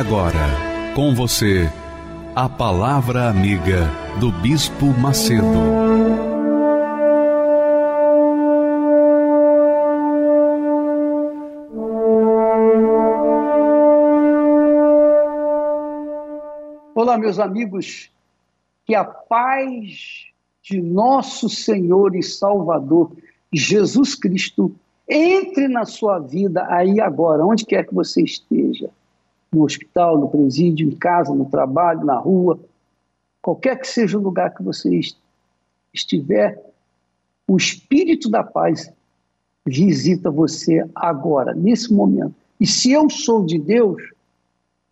Agora, com você, a Palavra Amiga do Bispo Macedo. Olá, meus amigos, que a paz de nosso Senhor e Salvador Jesus Cristo entre na sua vida aí agora, onde quer que você esteja no hospital, no presídio, em casa, no trabalho, na rua, qualquer que seja o lugar que você estiver, o Espírito da Paz visita você agora, nesse momento. E se eu sou de Deus,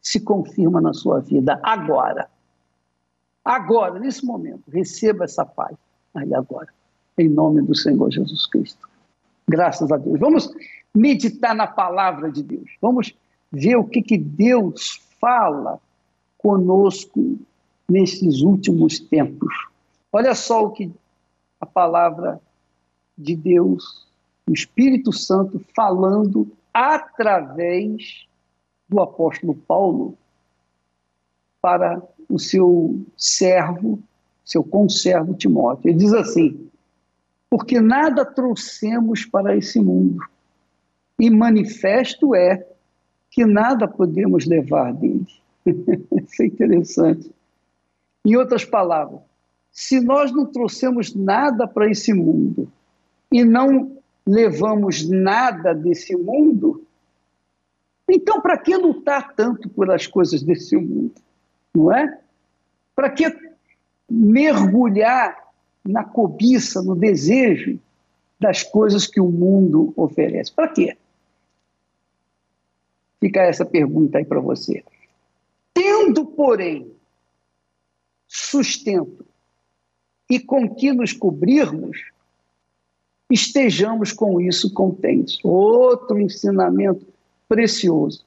se confirma na sua vida agora. Agora, nesse momento, receba essa paz. Aí agora, em nome do Senhor Jesus Cristo. Graças a Deus. Vamos meditar na palavra de Deus. Vamos ver o que, que Deus fala conosco nesses últimos tempos. Olha só o que a palavra de Deus, o Espírito Santo falando através do apóstolo Paulo para o seu servo, seu conservo Timóteo. Ele diz assim: Porque nada trouxemos para esse mundo, e manifesto é que nada podemos levar dele. Isso é interessante. Em outras palavras, se nós não trouxemos nada para esse mundo e não levamos nada desse mundo, então para que lutar tanto pelas coisas desse mundo? Não é? Para que mergulhar na cobiça, no desejo das coisas que o mundo oferece? Para quê? Fica essa pergunta aí para você. Tendo, porém, sustento e com que nos cobrirmos, estejamos com isso contentes. Outro ensinamento precioso.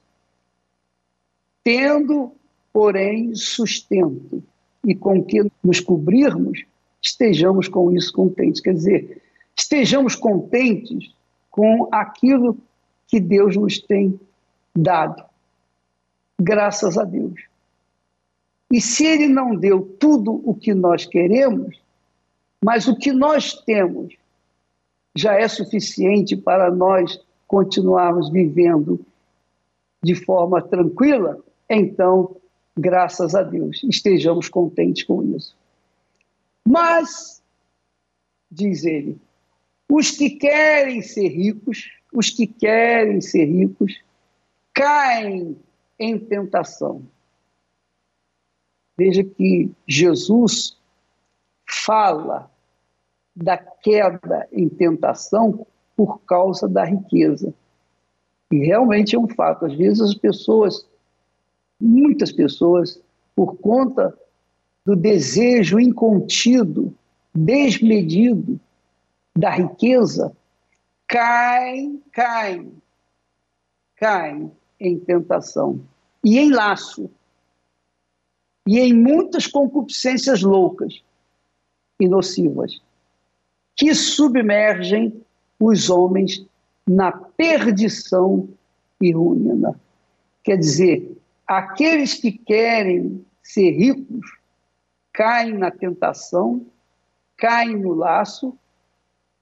Tendo, porém, sustento e com que nos cobrirmos, estejamos com isso contentes. Quer dizer, estejamos contentes com aquilo que Deus nos tem dado. Graças a Deus. E se Ele não deu tudo o que nós queremos, mas o que nós temos já é suficiente para nós continuarmos vivendo de forma tranquila, então, graças a Deus, estejamos contentes com isso. Mas, diz ele, os que querem ser ricos, os que querem ser ricos, caem em tentação. Veja que Jesus fala da queda em tentação por causa da riqueza. E realmente é um fato. Às vezes as pessoas, muitas pessoas, por conta do desejo incontido, desmedido da riqueza, caem, caem, caem em tentação e em laço e em muitas concupiscências loucas e nocivas que submergem os homens na perdição e ruína. Quer dizer, aqueles que querem ser ricos caem na tentação, caem no laço,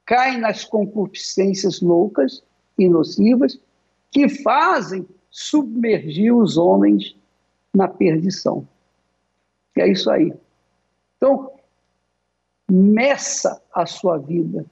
caem nas concupiscências loucas e nocivas que fazem submergir os homens na perdição. Que é isso aí. Então, meça a sua vida,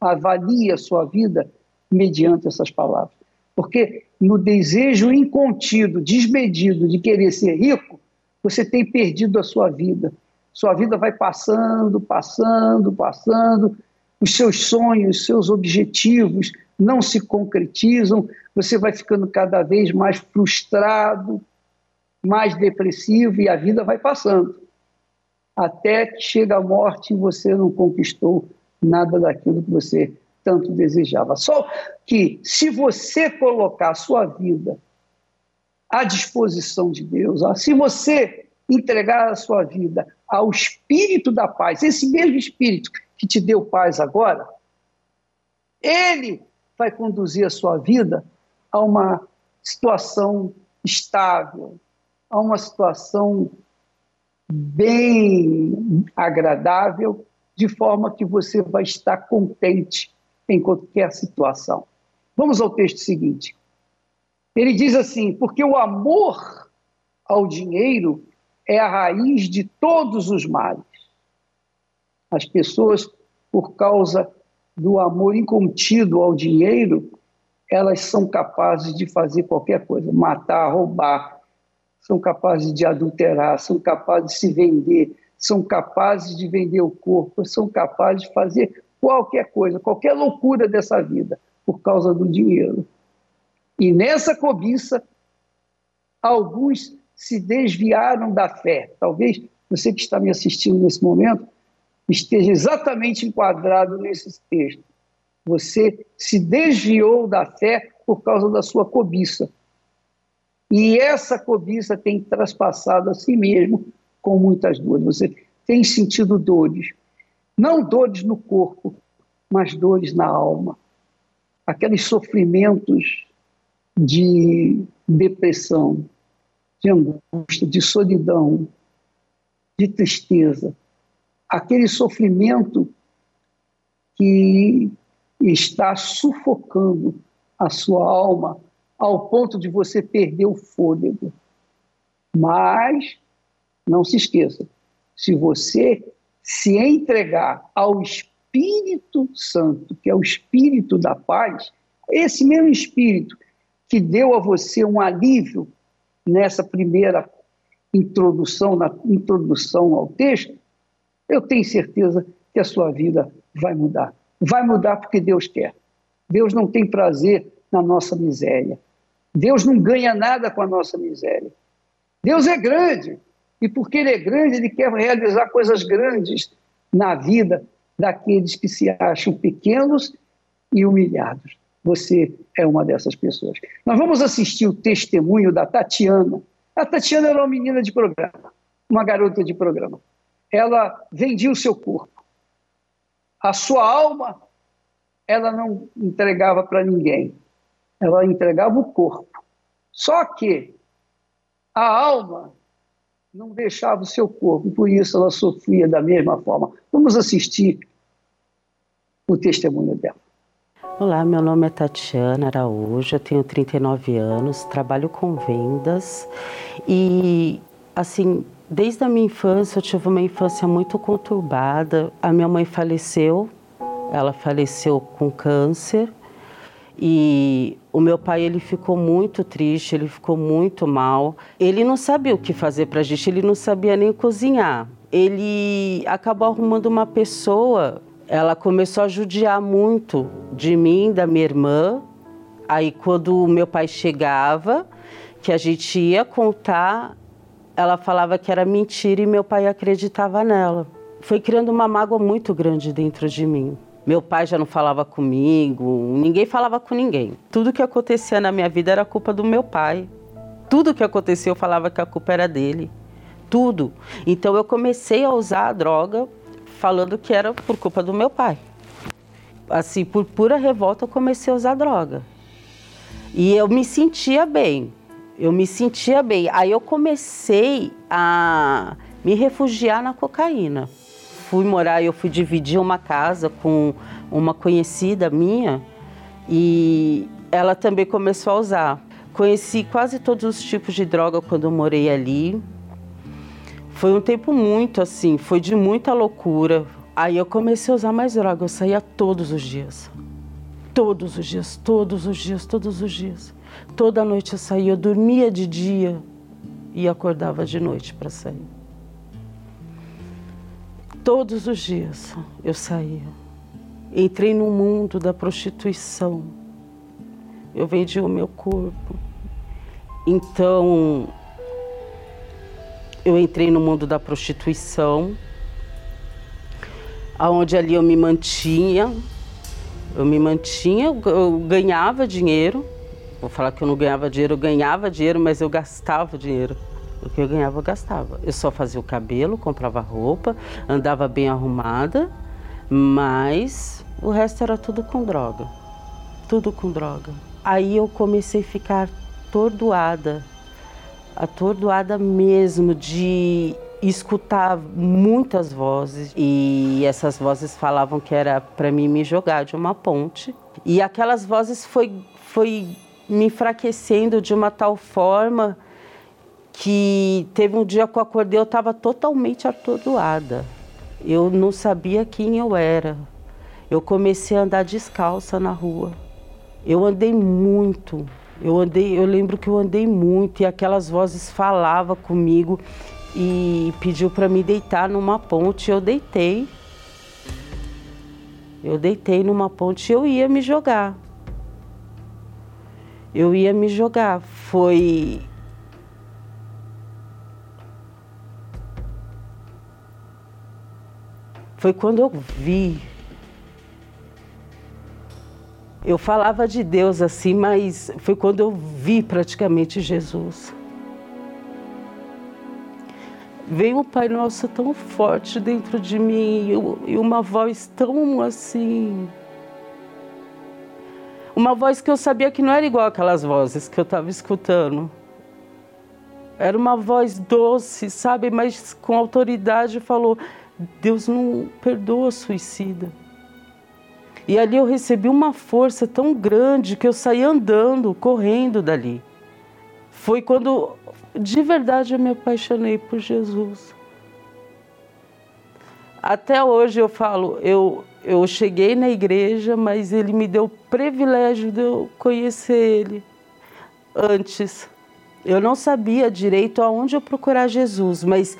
avalie a sua vida mediante essas palavras. Porque no desejo incontido, desmedido de querer ser rico, você tem perdido a sua vida. Sua vida vai passando, passando, passando, os seus sonhos, os seus objetivos não se concretizam, você vai ficando cada vez mais frustrado, mais depressivo e a vida vai passando. Até que chega a morte e você não conquistou nada daquilo que você tanto desejava. Só que se você colocar a sua vida à disposição de Deus, se você entregar a sua vida ao Espírito da paz, esse mesmo Espírito que te deu paz agora, ele vai conduzir a sua vida a uma situação estável, a uma situação bem agradável, de forma que você vai estar contente em qualquer situação. Vamos ao texto seguinte. Ele diz assim: porque o amor ao dinheiro é a raiz de todos os males. As pessoas, por causa do amor incontido ao dinheiro, elas são capazes de fazer qualquer coisa, matar, roubar, são capazes de adulterar, são capazes de se vender, são capazes de vender o corpo, são capazes de fazer qualquer coisa, qualquer loucura dessa vida, por causa do dinheiro. E nessa cobiça, alguns se desviaram da fé. Talvez você que está me assistindo nesse momento esteja exatamente enquadrado nesse texto. Você se desviou da fé por causa da sua cobiça. E essa cobiça tem traspassado a si mesmo com muitas dores. Você tem sentido dores, não dores no corpo, mas dores na alma. Aqueles sofrimentos de depressão, de angústia, de solidão, de tristeza, aquele sofrimento que está sufocando a sua alma ao ponto de você perder o fôlego. Mas não se esqueça, se você se entregar ao Espírito Santo, que é o Espírito da paz, esse mesmo Espírito que deu a você um alívio nessa primeira introdução, na introdução ao texto, eu tenho certeza que a sua vida vai mudar. Vai mudar porque Deus quer. Deus não tem prazer na nossa miséria. Deus não ganha nada com a nossa miséria. Deus é grande. E porque Ele é grande, Ele quer realizar coisas grandes na vida daqueles que se acham pequenos e humilhados. Você é uma dessas pessoas. Nós vamos assistir o testemunho da Tatiana. A Tatiana era uma menina de programa, uma garota de programa ela vendia o seu corpo. A sua alma, ela não entregava para ninguém. Ela entregava o corpo. Só que a alma não deixava o seu corpo, por isso ela sofria da mesma forma. Vamos assistir o testemunho dela. Olá, meu nome é Tatiana Araújo, eu tenho 39 anos, trabalho com vendas e, assim, Desde a minha infância, eu tive uma infância muito conturbada. A minha mãe faleceu, ela faleceu com câncer. E o meu pai ele ficou muito triste, ele ficou muito mal. Ele não sabia o que fazer para a gente, ele não sabia nem cozinhar. Ele acabou arrumando uma pessoa, ela começou a judiar muito de mim, da minha irmã. Aí quando o meu pai chegava, que a gente ia contar, ela falava que era mentira e meu pai acreditava nela. Foi criando uma mágoa muito grande dentro de mim. Meu pai já não falava comigo, ninguém falava com ninguém. Tudo que acontecia na minha vida era culpa do meu pai. Tudo que acontecia eu falava que a culpa era dele. Tudo. Então eu comecei a usar a droga falando que era por culpa do meu pai. Assim, por pura revolta eu comecei a usar droga. E eu me sentia bem. Eu me sentia bem. Aí eu comecei a me refugiar na cocaína. Fui morar, eu fui dividir uma casa com uma conhecida minha e ela também começou a usar. Conheci quase todos os tipos de droga quando eu morei ali. Foi um tempo muito assim, foi de muita loucura. Aí eu comecei a usar mais droga, eu saía todos os dias. Todos os dias, todos os dias, todos os dias. Toda noite eu saía, eu dormia de dia e acordava de noite para sair. Todos os dias eu saía. Entrei no mundo da prostituição. eu vendi o meu corpo. Então, eu entrei no mundo da prostituição, aonde ali eu me mantinha, eu me mantinha, eu ganhava dinheiro. Vou falar que eu não ganhava dinheiro, eu ganhava dinheiro, mas eu gastava dinheiro. O que eu ganhava, eu gastava. Eu só fazia o cabelo, comprava roupa, andava bem arrumada, mas o resto era tudo com droga. Tudo com droga. Aí eu comecei a ficar atordoada, atordoada mesmo de escutar muitas vozes e essas vozes falavam que era para mim me jogar de uma ponte e aquelas vozes foi foi me enfraquecendo de uma tal forma que teve um dia que eu acordei eu estava totalmente atordoada eu não sabia quem eu era eu comecei a andar descalça na rua eu andei muito eu andei eu lembro que eu andei muito e aquelas vozes falavam comigo e pediu para me deitar numa ponte. Eu deitei. Eu deitei numa ponte e eu ia me jogar. Eu ia me jogar. Foi. Foi quando eu vi. Eu falava de Deus assim, mas foi quando eu vi praticamente Jesus veio o Pai Nosso tão forte dentro de mim e uma voz tão assim. Uma voz que eu sabia que não era igual aquelas vozes que eu estava escutando. Era uma voz doce, sabe, mas com autoridade falou: Deus não perdoa suicida. E ali eu recebi uma força tão grande que eu saí andando, correndo dali. Foi quando de verdade eu me apaixonei por Jesus. Até hoje eu falo, eu, eu cheguei na igreja, mas ele me deu o privilégio de eu conhecer ele antes. Eu não sabia direito aonde eu procurar Jesus, mas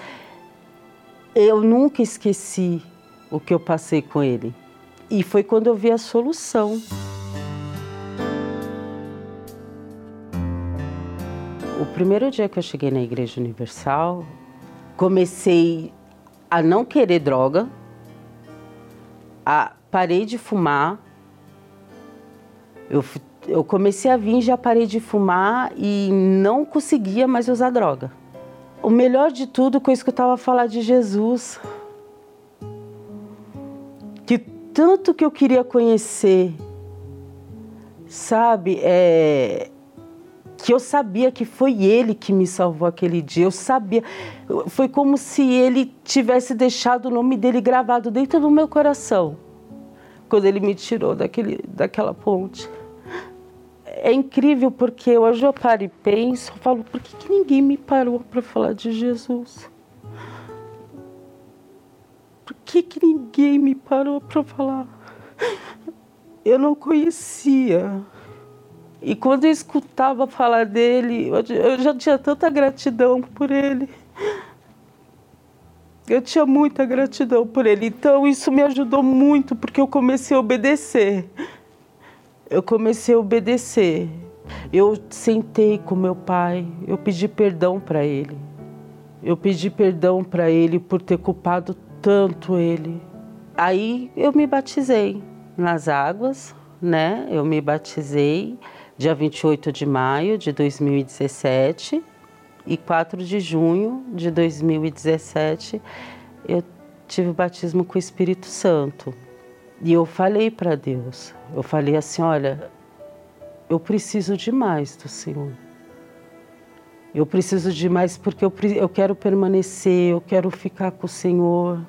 eu nunca esqueci o que eu passei com ele. E foi quando eu vi a solução. O primeiro dia que eu cheguei na Igreja Universal, comecei a não querer droga, parei de fumar. Eu, eu comecei a vir, já parei de fumar e não conseguia mais usar droga. O melhor de tudo que eu escutava falar de Jesus. Que tanto que eu queria conhecer, sabe? É, que eu sabia que foi ele que me salvou aquele dia. Eu sabia, foi como se ele tivesse deixado o nome dele gravado dentro do meu coração quando ele me tirou daquele, daquela ponte. É incrível porque hoje eu paro e penso, eu falo, por que, que ninguém me parou para falar de Jesus? Por que, que ninguém me parou para falar? Eu não conhecia e quando eu escutava falar dele, eu já tinha tanta gratidão por ele. Eu tinha muita gratidão por ele. Então isso me ajudou muito porque eu comecei a obedecer. Eu comecei a obedecer. Eu sentei com meu pai, eu pedi perdão para ele. Eu pedi perdão para ele por ter culpado tanto ele. Aí eu me batizei nas águas, né? Eu me batizei dia 28 de maio de 2017 e 4 de junho de 2017 eu tive o batismo com o Espírito Santo. E eu falei para Deus, eu falei assim, olha, eu preciso demais do Senhor. Eu preciso demais porque eu, eu quero permanecer, eu quero ficar com o Senhor.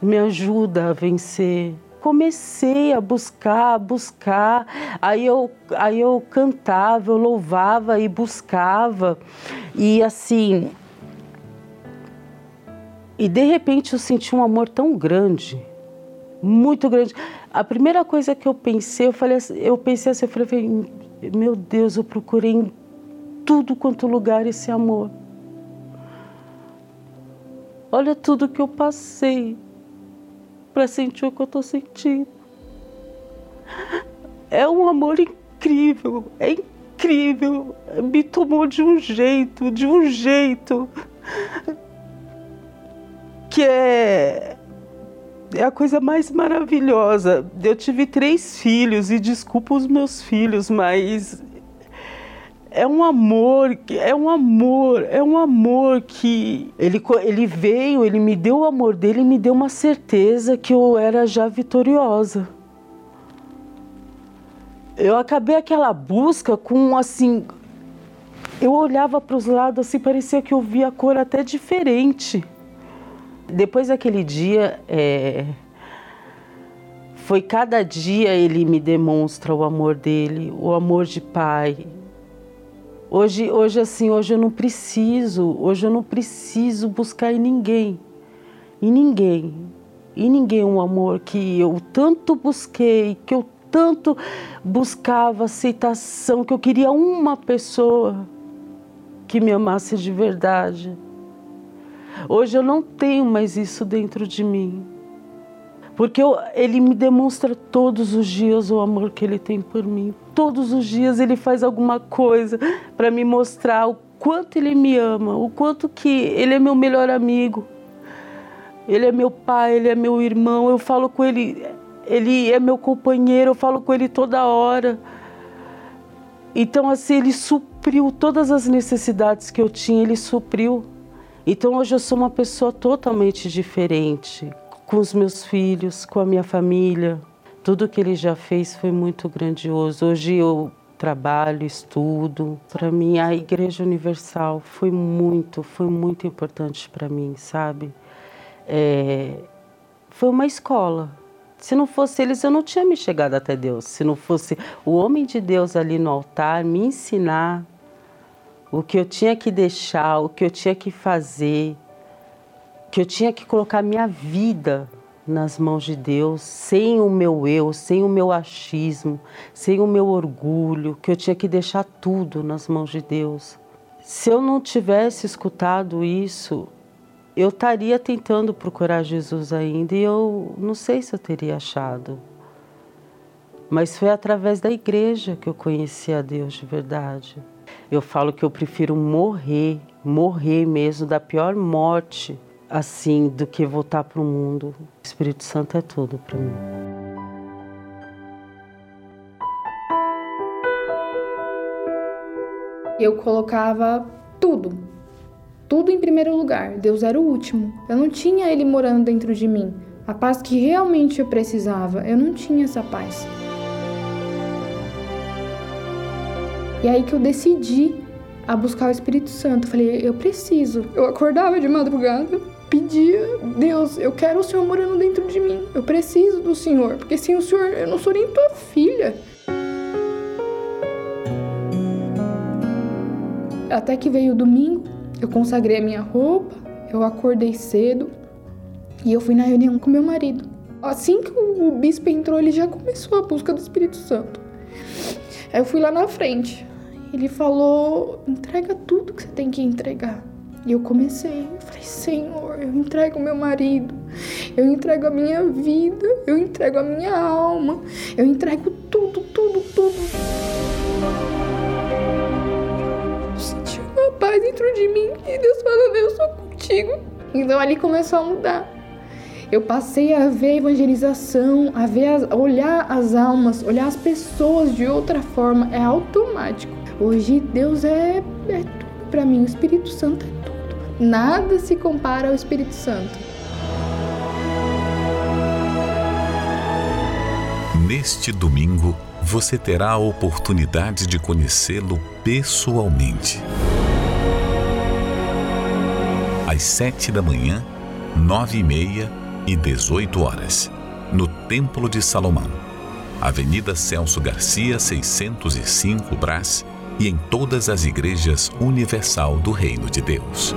Me ajuda a vencer comecei a buscar, a buscar. Aí eu, aí eu cantava, eu louvava e buscava. E assim. E de repente eu senti um amor tão grande, muito grande. A primeira coisa que eu pensei, eu falei, assim, eu pensei assim, eu falei, meu Deus, eu procurei em tudo quanto lugar esse amor. Olha tudo que eu passei para sentir o que eu estou sentindo. É um amor incrível, é incrível. Me tomou de um jeito, de um jeito que é é a coisa mais maravilhosa. Eu tive três filhos e desculpa os meus filhos, mas é um amor, é um amor, é um amor que ele, ele veio, ele me deu o amor dele e me deu uma certeza que eu era já vitoriosa. Eu acabei aquela busca com assim. Eu olhava para os lados assim, parecia que eu via a cor até diferente. Depois daquele dia, é, foi cada dia ele me demonstra o amor dele, o amor de pai. Hoje, hoje assim, hoje eu não preciso, hoje eu não preciso buscar em ninguém, em ninguém, em ninguém um amor que eu tanto busquei, que eu tanto buscava aceitação, que eu queria uma pessoa que me amasse de verdade. Hoje eu não tenho mais isso dentro de mim. Porque eu, ele me demonstra todos os dias o amor que ele tem por mim. Todos os dias ele faz alguma coisa para me mostrar o quanto ele me ama, o quanto que ele é meu melhor amigo. Ele é meu pai, ele é meu irmão. Eu falo com ele, ele é meu companheiro, eu falo com ele toda hora. Então assim, ele supriu todas as necessidades que eu tinha, ele supriu. Então hoje eu sou uma pessoa totalmente diferente com os meus filhos, com a minha família. Tudo que ele já fez foi muito grandioso. Hoje eu trabalho, estudo. Para mim, a Igreja Universal foi muito, foi muito importante para mim, sabe? É, foi uma escola. Se não fosse eles, eu não tinha me chegado até Deus. Se não fosse o homem de Deus ali no altar me ensinar o que eu tinha que deixar, o que eu tinha que fazer, que eu tinha que colocar minha vida nas mãos de Deus, sem o meu eu, sem o meu achismo, sem o meu orgulho, que eu tinha que deixar tudo nas mãos de Deus. Se eu não tivesse escutado isso, eu estaria tentando procurar Jesus ainda e eu não sei se eu teria achado. Mas foi através da igreja que eu conheci a Deus de verdade. Eu falo que eu prefiro morrer, morrer mesmo da pior morte, assim, do que voltar para o mundo. O Espírito Santo é tudo para mim. Eu colocava tudo, tudo em primeiro lugar. Deus era o último. Eu não tinha Ele morando dentro de mim. A paz que realmente eu precisava, eu não tinha essa paz. E aí que eu decidi a buscar o Espírito Santo. falei, eu preciso. Eu acordava de madrugada, pedia, Deus, eu quero o Senhor morando dentro de mim. Eu preciso do Senhor, porque sem o Senhor eu não sou nem tua filha. Até que veio o domingo, eu consagrei a minha roupa, eu acordei cedo e eu fui na reunião com meu marido. Assim que o bispo entrou, ele já começou a busca do Espírito Santo. Aí eu fui lá na frente. Ele falou: entrega tudo que você tem que entregar. E eu comecei. Eu falei: Senhor, eu entrego meu marido, eu entrego a minha vida, eu entrego a minha alma, eu entrego tudo, tudo, tudo. Eu senti uma paz dentro de mim e Deus falando: Eu sou contigo. Então ali começou a mudar. Eu passei a ver a evangelização, a ver, as, a olhar as almas, olhar as pessoas de outra forma. É automático. Hoje Deus é, é tudo para mim, o Espírito Santo é tudo. Nada se compara ao Espírito Santo. Neste domingo, você terá a oportunidade de conhecê-lo pessoalmente. Às sete da manhã, nove e meia e dezoito horas, no Templo de Salomão, Avenida Celso Garcia, 605 Brás, e em todas as igrejas universal do Reino de Deus.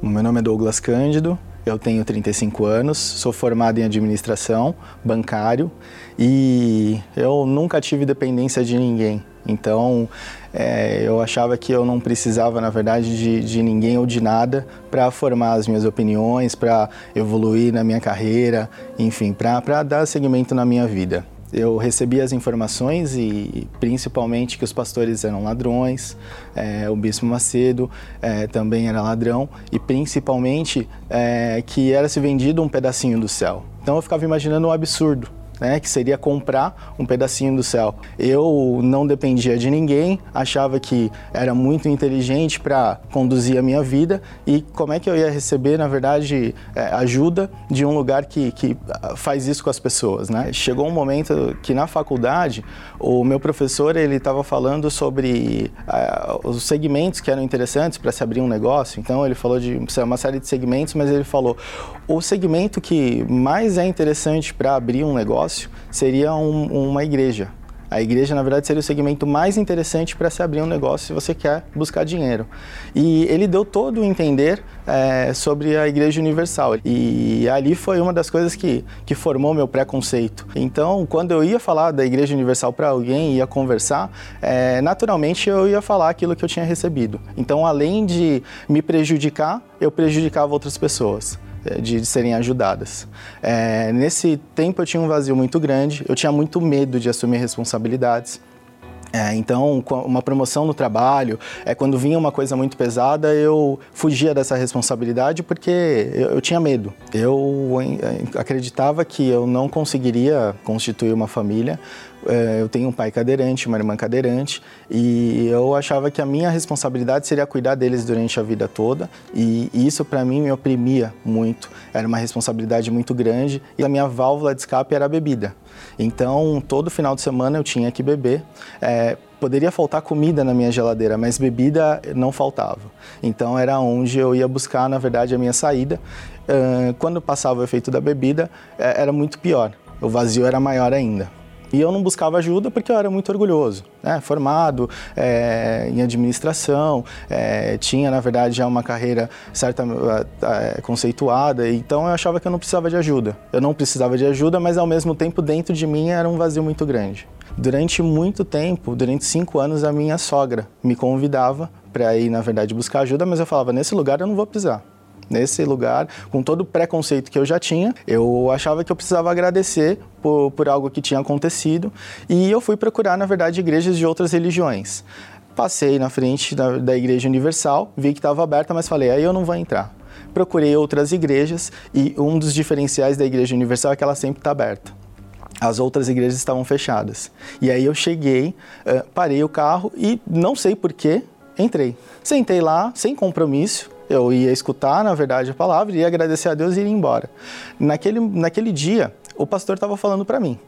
Meu nome é Douglas Cândido, Eu tenho 35 anos, sou formado em administração, bancário e eu nunca tive dependência de ninguém. Então, é, eu achava que eu não precisava, na verdade, de, de ninguém ou de nada para formar as minhas opiniões, para evoluir na minha carreira, enfim, para dar seguimento na minha vida. Eu recebi as informações e principalmente que os pastores eram ladrões, é, o bispo Macedo é, também era ladrão e principalmente é, que era se vendido um pedacinho do céu. Então eu ficava imaginando um absurdo né, que seria comprar um pedacinho do céu. Eu não dependia de ninguém, achava que era muito inteligente para conduzir a minha vida e como é que eu ia receber, na verdade, é, ajuda de um lugar que, que faz isso com as pessoas, né? Chegou um momento que na faculdade o meu professor ele estava falando sobre uh, os segmentos que eram interessantes para se abrir um negócio. Então ele falou de uma série de segmentos, mas ele falou o segmento que mais é interessante para abrir um negócio seria um, uma igreja. A igreja, na verdade, seria o segmento mais interessante para se abrir um negócio se você quer buscar dinheiro. E ele deu todo o entender é, sobre a Igreja Universal. E ali foi uma das coisas que, que formou meu preconceito. Então, quando eu ia falar da Igreja Universal para alguém, ia conversar, é, naturalmente eu ia falar aquilo que eu tinha recebido. Então, além de me prejudicar, eu prejudicava outras pessoas. É, de, de serem ajudadas. É, nesse tempo eu tinha um vazio muito grande, eu tinha muito medo de assumir responsabilidades. É, então, uma promoção no trabalho, é, quando vinha uma coisa muito pesada, eu fugia dessa responsabilidade porque eu, eu tinha medo. Eu acreditava que eu não conseguiria constituir uma família é, eu tenho um pai cadeirante, uma irmã cadeirante, e eu achava que a minha responsabilidade seria cuidar deles durante a vida toda, e isso para mim me oprimia muito. Era uma responsabilidade muito grande e a minha válvula de escape era a bebida. Então, todo final de semana eu tinha que beber. É, poderia faltar comida na minha geladeira, mas bebida não faltava. Então, era onde eu ia buscar, na verdade, a minha saída. quando passava o efeito da bebida, é, era muito pior. O vazio era maior ainda. E eu não buscava ajuda porque eu era muito orgulhoso, né? formado é, em administração, é, tinha na verdade já uma carreira certa é, conceituada, então eu achava que eu não precisava de ajuda. Eu não precisava de ajuda, mas ao mesmo tempo dentro de mim era um vazio muito grande. Durante muito tempo, durante cinco anos, a minha sogra me convidava para ir na verdade buscar ajuda, mas eu falava nesse lugar eu não vou pisar nesse lugar, com todo o preconceito que eu já tinha. Eu achava que eu precisava agradecer por, por algo que tinha acontecido e eu fui procurar, na verdade, igrejas de outras religiões. Passei na frente da, da Igreja Universal, vi que estava aberta, mas falei, aí eu não vou entrar. Procurei outras igrejas e um dos diferenciais da Igreja Universal é que ela sempre está aberta as outras igrejas estavam fechadas. E aí eu cheguei, uh, parei o carro e não sei porquê, entrei. Sentei lá, sem compromisso, eu ia escutar, na verdade, a palavra, ia agradecer a Deus e ir embora. Naquele, naquele dia, o pastor estava falando para mim.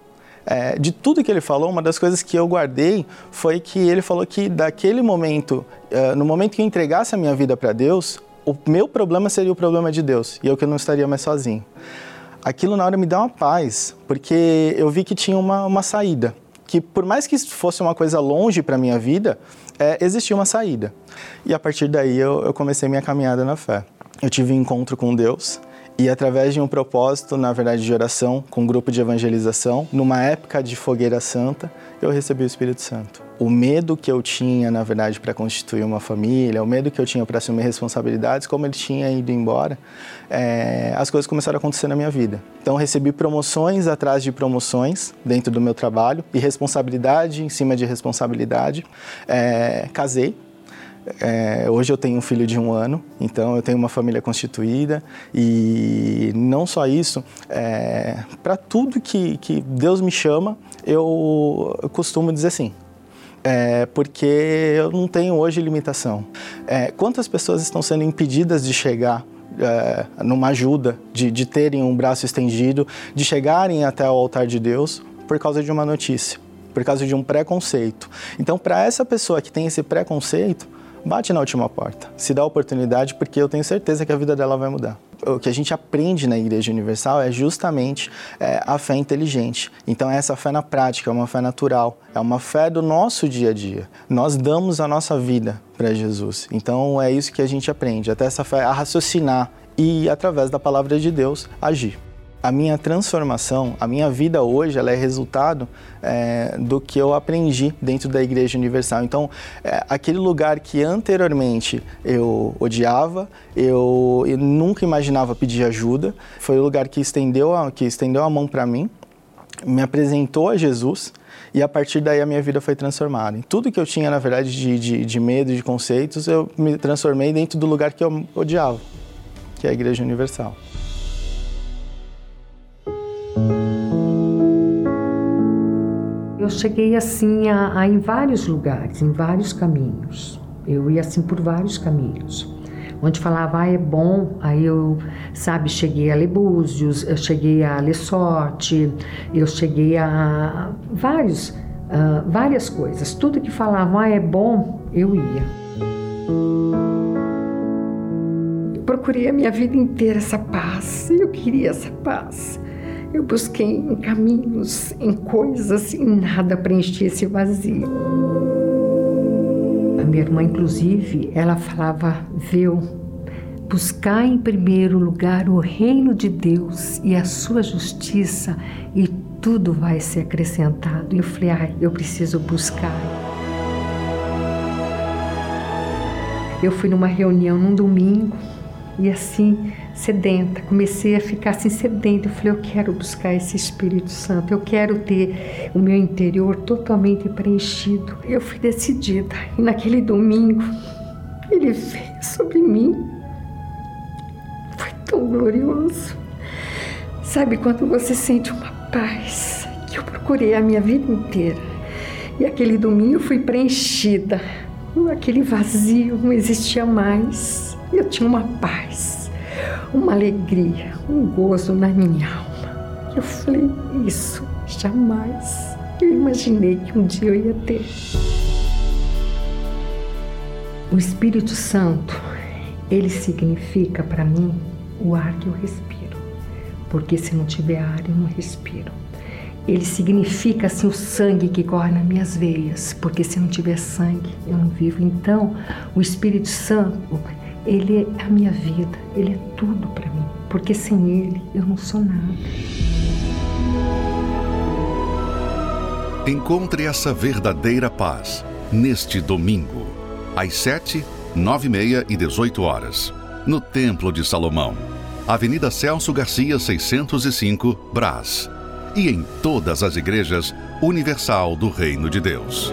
É, de tudo que ele falou, uma das coisas que eu guardei foi que ele falou que daquele momento, uh, no momento que eu entregasse a minha vida para Deus, o meu problema seria o problema de Deus e eu que não estaria mais sozinho. Aquilo na hora me deu uma paz, porque eu vi que tinha uma, uma saída. Que por mais que fosse uma coisa longe para minha vida, é, existia uma saída. E a partir daí eu, eu comecei minha caminhada na fé. Eu tive um encontro com Deus e através de um propósito, na verdade, de oração, com um grupo de evangelização, numa época de fogueira santa, eu recebi o Espírito Santo. O medo que eu tinha, na verdade, para constituir uma família, o medo que eu tinha para assumir responsabilidades, como ele tinha ido embora, é, as coisas começaram a acontecer na minha vida. Então, recebi promoções atrás de promoções dentro do meu trabalho e responsabilidade em cima de responsabilidade. É, casei, é, hoje eu tenho um filho de um ano, então eu tenho uma família constituída e não só isso, é, para tudo que, que Deus me chama, eu, eu costumo dizer sim. É, porque eu não tenho hoje limitação. É, quantas pessoas estão sendo impedidas de chegar é, numa ajuda, de, de terem um braço estendido, de chegarem até o altar de Deus por causa de uma notícia, por causa de um preconceito. Então, para essa pessoa que tem esse preconceito, bate na última porta, se dá a oportunidade, porque eu tenho certeza que a vida dela vai mudar. O que a gente aprende na Igreja Universal é justamente é, a fé inteligente. Então, é essa fé na prática, é uma fé natural, é uma fé do nosso dia a dia. Nós damos a nossa vida para Jesus. Então, é isso que a gente aprende, até essa fé a raciocinar e, através da palavra de Deus, agir a minha transformação, a minha vida hoje, ela é resultado é, do que eu aprendi dentro da Igreja Universal. Então, é, aquele lugar que anteriormente eu odiava, eu, eu, nunca imaginava pedir ajuda, foi o lugar que estendeu a, que estendeu a mão para mim, me apresentou a Jesus e a partir daí a minha vida foi transformada. Em tudo que eu tinha, na verdade, de, de, de medo, de conceitos, eu me transformei dentro do lugar que eu odiava, que é a Igreja Universal. Eu cheguei assim a, a, em vários lugares, em vários caminhos. Eu ia assim por vários caminhos. Onde falava, ah, é bom, aí eu, sabe, cheguei a Lebúzios, eu cheguei a Lessorte, eu cheguei a vários, uh, várias coisas. Tudo que falava, ah, é bom, eu ia. Procurei a minha vida inteira essa paz, eu queria essa paz. Eu busquei em caminhos, em coisas, e nada preenchia esse vazio. A minha irmã, inclusive, ela falava, viu, buscar em primeiro lugar o reino de Deus e a sua justiça e tudo vai ser acrescentado. E eu falei, ah, eu preciso buscar. Eu fui numa reunião num domingo e assim sedenta, comecei a ficar assim sedenta. Eu falei, eu quero buscar esse Espírito Santo, eu quero ter o meu interior totalmente preenchido. Eu fui decidida. E naquele domingo, ele veio sobre mim. Foi tão glorioso. Sabe quando você sente uma paz que eu procurei a minha vida inteira. E aquele domingo fui preenchida. Aquele vazio não existia mais. Eu tinha uma paz uma alegria, um gozo na minha alma. Eu falei, isso jamais eu imaginei que um dia eu ia ter. O Espírito Santo, ele significa para mim o ar que eu respiro, porque se não tiver ar eu não respiro. Ele significa assim o sangue que corre nas minhas veias, porque se não tiver sangue eu não vivo. Então, o Espírito Santo ele é a minha vida, Ele é tudo para mim, porque sem Ele eu não sou nada. Encontre essa verdadeira paz neste domingo, às 7, 9 e meia e 18 horas, no Templo de Salomão, Avenida Celso Garcia, 605, Brás, e em todas as igrejas Universal do Reino de Deus.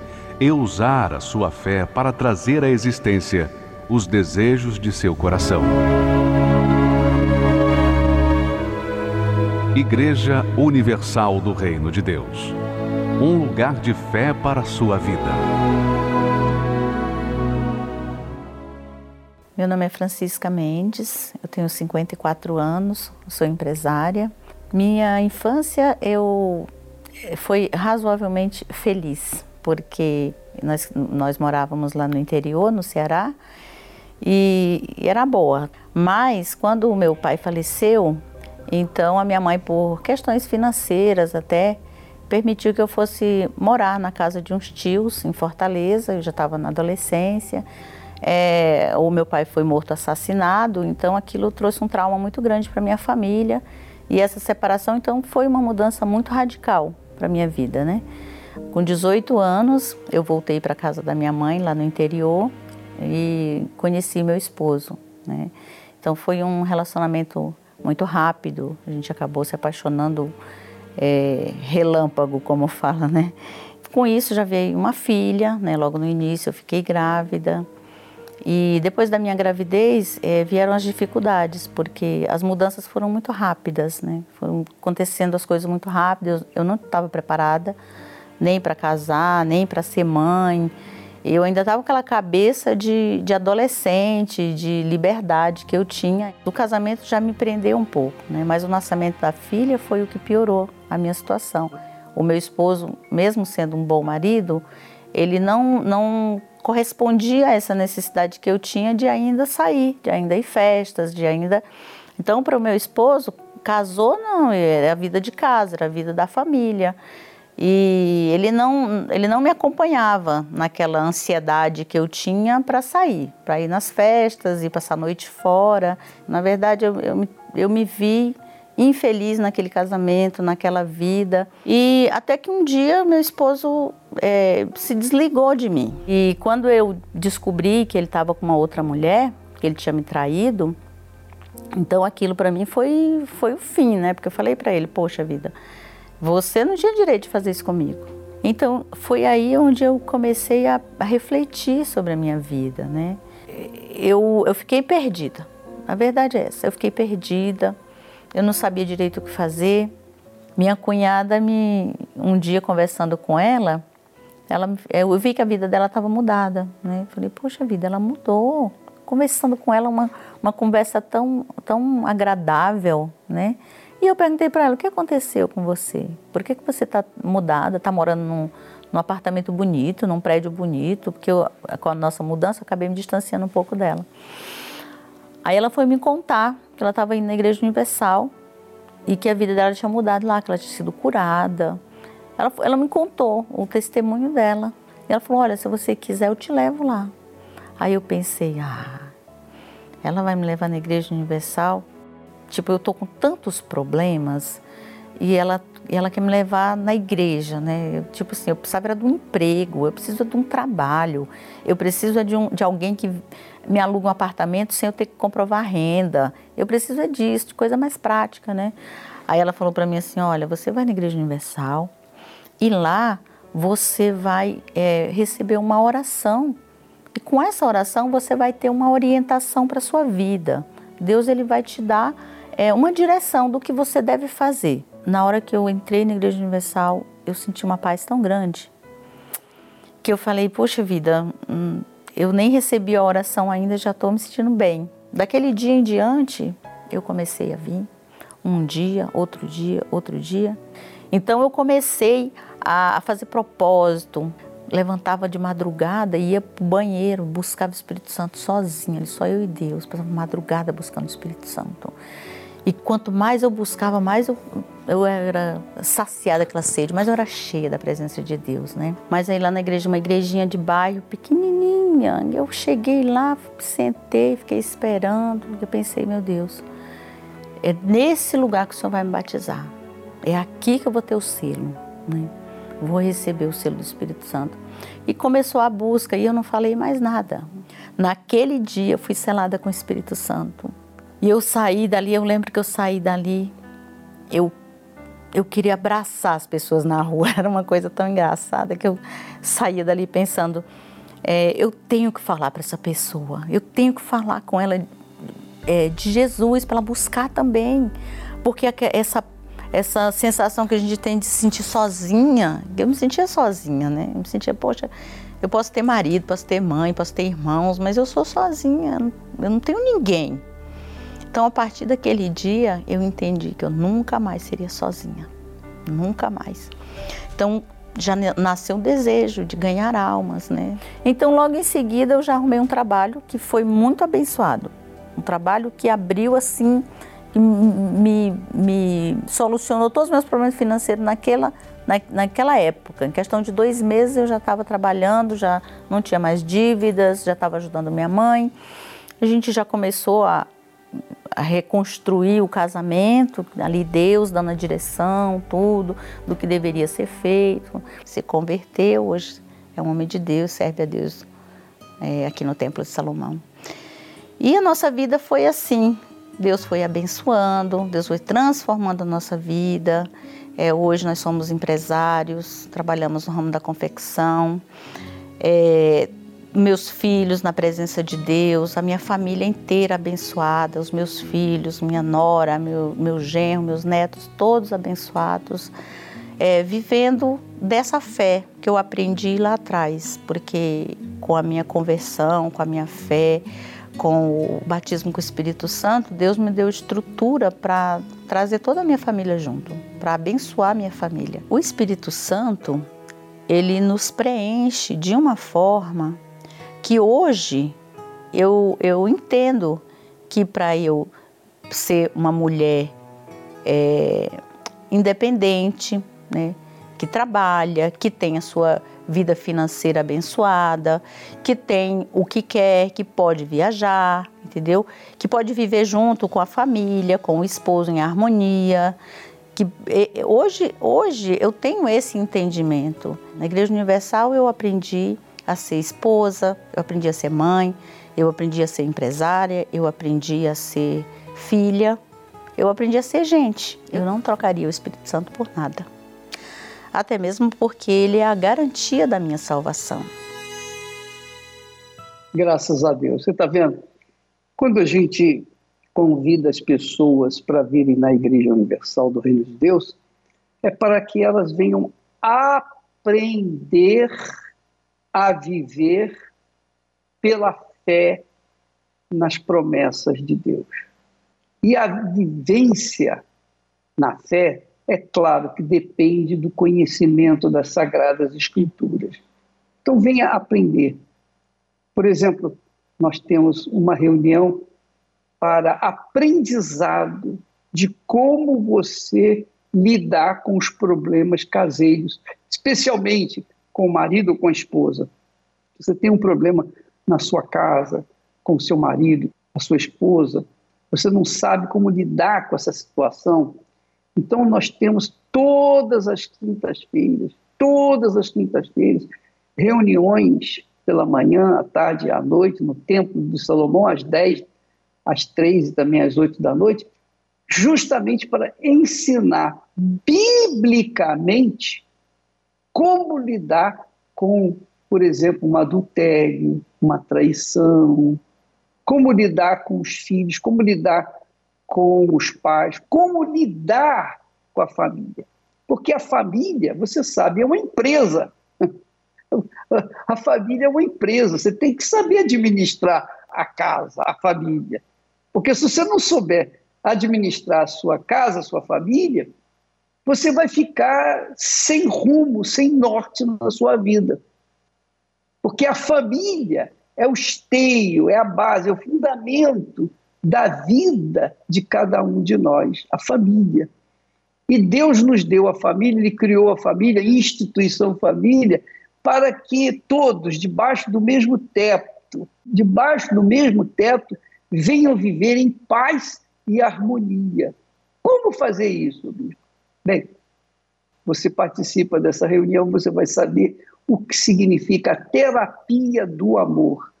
e usar a sua fé para trazer à existência os desejos de seu coração. Igreja Universal do Reino de Deus um lugar de fé para a sua vida. Meu nome é Francisca Mendes, eu tenho 54 anos, sou empresária. Minha infância eu eh, foi razoavelmente feliz porque nós, nós morávamos lá no interior, no Ceará, e, e era boa. Mas quando o meu pai faleceu, então a minha mãe, por questões financeiras até, permitiu que eu fosse morar na casa de uns tios em Fortaleza, eu já estava na adolescência. É, o meu pai foi morto assassinado, então aquilo trouxe um trauma muito grande para minha família. E essa separação, então, foi uma mudança muito radical para minha vida, né? Com 18 anos, eu voltei para casa da minha mãe, lá no interior, e conheci meu esposo. Né? Então foi um relacionamento muito rápido, a gente acabou se apaixonando é, relâmpago, como fala, né? Com isso já veio uma filha, né? Logo no início eu fiquei grávida. E depois da minha gravidez é, vieram as dificuldades, porque as mudanças foram muito rápidas, né? Foram acontecendo as coisas muito rápidas, eu não estava preparada nem para casar, nem para ser mãe. Eu ainda estava com aquela cabeça de, de adolescente, de liberdade que eu tinha. O casamento já me prendeu um pouco, né? mas o nascimento da filha foi o que piorou a minha situação. O meu esposo, mesmo sendo um bom marido, ele não, não correspondia a essa necessidade que eu tinha de ainda sair, de ainda ir festas, de ainda. Então, para o meu esposo, casou não, era a vida de casa, era a vida da família. E ele não, ele não me acompanhava naquela ansiedade que eu tinha para sair, para ir nas festas e passar a noite fora. Na verdade, eu, eu, eu me vi infeliz naquele casamento, naquela vida. E até que um dia meu esposo é, se desligou de mim. E quando eu descobri que ele estava com uma outra mulher, que ele tinha me traído, então aquilo para mim foi, foi o fim, né? Porque eu falei para ele: Poxa vida, você não tinha direito de fazer isso comigo. Então foi aí onde eu comecei a, refletir sobre a minha vida, né? Eu, eu fiquei perdida. A verdade é essa, eu fiquei perdida eu não sabia direito o que fazer. Minha cunhada me um dia conversando com ela, ela eu vi que a vida dela estava mudada, né? Falei, poxa vida, ela mudou. Conversando com ela uma uma conversa tão tão agradável, né? E eu perguntei para ela, o que aconteceu com você? Por que, que você está mudada, está morando num, num apartamento bonito, num prédio bonito? Porque eu, com a nossa mudança, eu acabei me distanciando um pouco dela. Aí ela foi me contar que ela estava indo na Igreja Universal e que a vida dela tinha mudado lá, que ela tinha sido curada. Ela, ela me contou o testemunho dela. E ela falou: Olha, se você quiser, eu te levo lá. Aí eu pensei: Ah, ela vai me levar na Igreja Universal? Tipo, eu tô com tantos problemas e ela, ela quer me levar na igreja, né? Eu, tipo assim, eu precisava de um emprego, eu preciso de um trabalho, eu preciso de, um, de alguém que me aluga um apartamento sem eu ter que comprovar renda. Eu preciso é disso, de coisa mais prática, né? Aí ela falou para mim assim, olha, você vai na Igreja Universal e lá você vai é, receber uma oração e com essa oração você vai ter uma orientação para sua vida. Deus ele vai te dar é, uma direção do que você deve fazer. Na hora que eu entrei na Igreja Universal, eu senti uma paz tão grande que eu falei, poxa vida, hum, eu nem recebi a oração ainda, já estou me sentindo bem. Daquele dia em diante, eu comecei a vir. Um dia, outro dia, outro dia. Então eu comecei a, fazer propósito. Levantava de madrugada ia para o banheiro, buscava o Espírito Santo sozinha, só eu e Deus. Passava madrugada buscando o Espírito Santo. E quanto mais eu buscava, mais eu, eu era saciada aquela sede, mais eu era cheia da presença de Deus, né? Mas aí lá na igreja, uma igrejinha de bairro, pequenininha, eu cheguei lá, sentei, fiquei esperando, eu pensei, meu Deus, é nesse lugar que o Senhor vai me batizar. É aqui que eu vou ter o selo, né? Vou receber o selo do Espírito Santo. E começou a busca e eu não falei mais nada. Naquele dia eu fui selada com o Espírito Santo. E eu saí dali, eu lembro que eu saí dali, eu, eu queria abraçar as pessoas na rua, era uma coisa tão engraçada que eu saía dali pensando, é, eu tenho que falar para essa pessoa, eu tenho que falar com ela é, de Jesus para ela buscar também, porque essa essa sensação que a gente tem de se sentir sozinha, eu me sentia sozinha, né? Eu me sentia, poxa, eu posso ter marido, posso ter mãe, posso ter irmãos, mas eu sou sozinha, eu não tenho ninguém. Então, a partir daquele dia, eu entendi que eu nunca mais seria sozinha. Nunca mais. Então, já nasceu o desejo de ganhar almas, né? Então, logo em seguida, eu já arrumei um trabalho que foi muito abençoado. Um trabalho que abriu, assim, me, me solucionou todos os meus problemas financeiros naquela, na, naquela época. Em questão de dois meses, eu já estava trabalhando, já não tinha mais dívidas, já estava ajudando minha mãe. A gente já começou a, a reconstruir o casamento, ali Deus dando a direção, tudo, do que deveria ser feito. Se converteu, hoje é um homem de Deus, serve a Deus é, aqui no Templo de Salomão. E a nossa vida foi assim, Deus foi abençoando, Deus foi transformando a nossa vida. É, hoje nós somos empresários, trabalhamos no ramo da confecção. É, meus filhos na presença de Deus, a minha família inteira abençoada, os meus filhos, minha nora, meu, meu genro, meus netos, todos abençoados. é, vivendo dessa fé que eu aprendi lá atrás, porque com a minha conversão, com a minha fé, com o batismo com o Espírito Santo, Deus me deu estrutura para trazer toda a minha família junto, para abençoar a minha família. O Espírito Santo, ele nos preenche de uma forma que hoje eu, eu entendo que para eu ser uma mulher é, independente, né, que trabalha, que tem a sua vida financeira abençoada, que tem o que quer, que pode viajar, entendeu? Que pode viver junto com a família, com o esposo em harmonia. Que hoje, hoje eu tenho esse entendimento. Na Igreja Universal eu aprendi a ser esposa, eu aprendi a ser mãe, eu aprendi a ser empresária, eu aprendi a ser filha, eu aprendi a ser gente. Eu não trocaria o Espírito Santo por nada até mesmo porque ele é a garantia da minha salvação. Graças a Deus. Você está vendo? Quando a gente convida as pessoas para virem na Igreja Universal do Reino de Deus, é para que elas venham aprender a viver pela fé nas promessas de Deus. E a vivência na fé é claro que depende do conhecimento das Sagradas Escrituras. Então, venha aprender. Por exemplo, nós temos uma reunião para aprendizado de como você lidar com os problemas caseiros, especialmente com o marido ou com a esposa. Você tem um problema na sua casa, com o seu marido, a sua esposa, você não sabe como lidar com essa situação, então, nós temos todas as quintas-feiras, todas as quintas-feiras, reuniões pela manhã, à tarde e à noite, no Templo de Salomão, às 10, às 3 e também às 8 da noite, justamente para ensinar biblicamente como lidar com, por exemplo, um adultério, uma traição, como lidar com os filhos, como lidar com os pais, como lidar com a família. Porque a família, você sabe, é uma empresa. A família é uma empresa, você tem que saber administrar a casa, a família. Porque se você não souber administrar a sua casa, a sua família, você vai ficar sem rumo, sem norte na sua vida. Porque a família é o esteio, é a base, é o fundamento da vida de cada um de nós, a família. E Deus nos deu a família, Ele criou a família, instituição família, para que todos, debaixo do mesmo teto, debaixo do mesmo teto, venham viver em paz e harmonia. Como fazer isso, bispo? Bem, você participa dessa reunião, você vai saber o que significa a terapia do amor,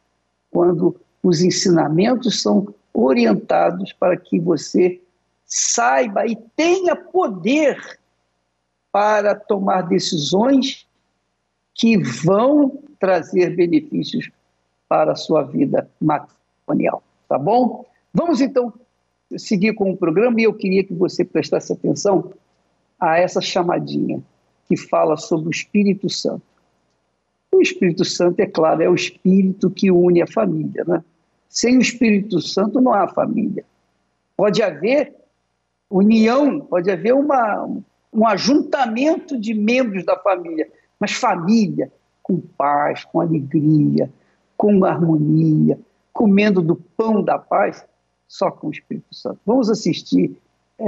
quando os ensinamentos são orientados para que você saiba e tenha poder para tomar decisões que vão trazer benefícios para a sua vida matrimonial, tá bom? Vamos então seguir com o programa e eu queria que você prestasse atenção a essa chamadinha que fala sobre o Espírito Santo. O Espírito Santo, é claro, é o Espírito que une a família, né? Sem o Espírito Santo não há família. Pode haver união, pode haver uma, um ajuntamento de membros da família, mas família com paz, com alegria, com harmonia, comendo do pão da paz, só com o Espírito Santo. Vamos assistir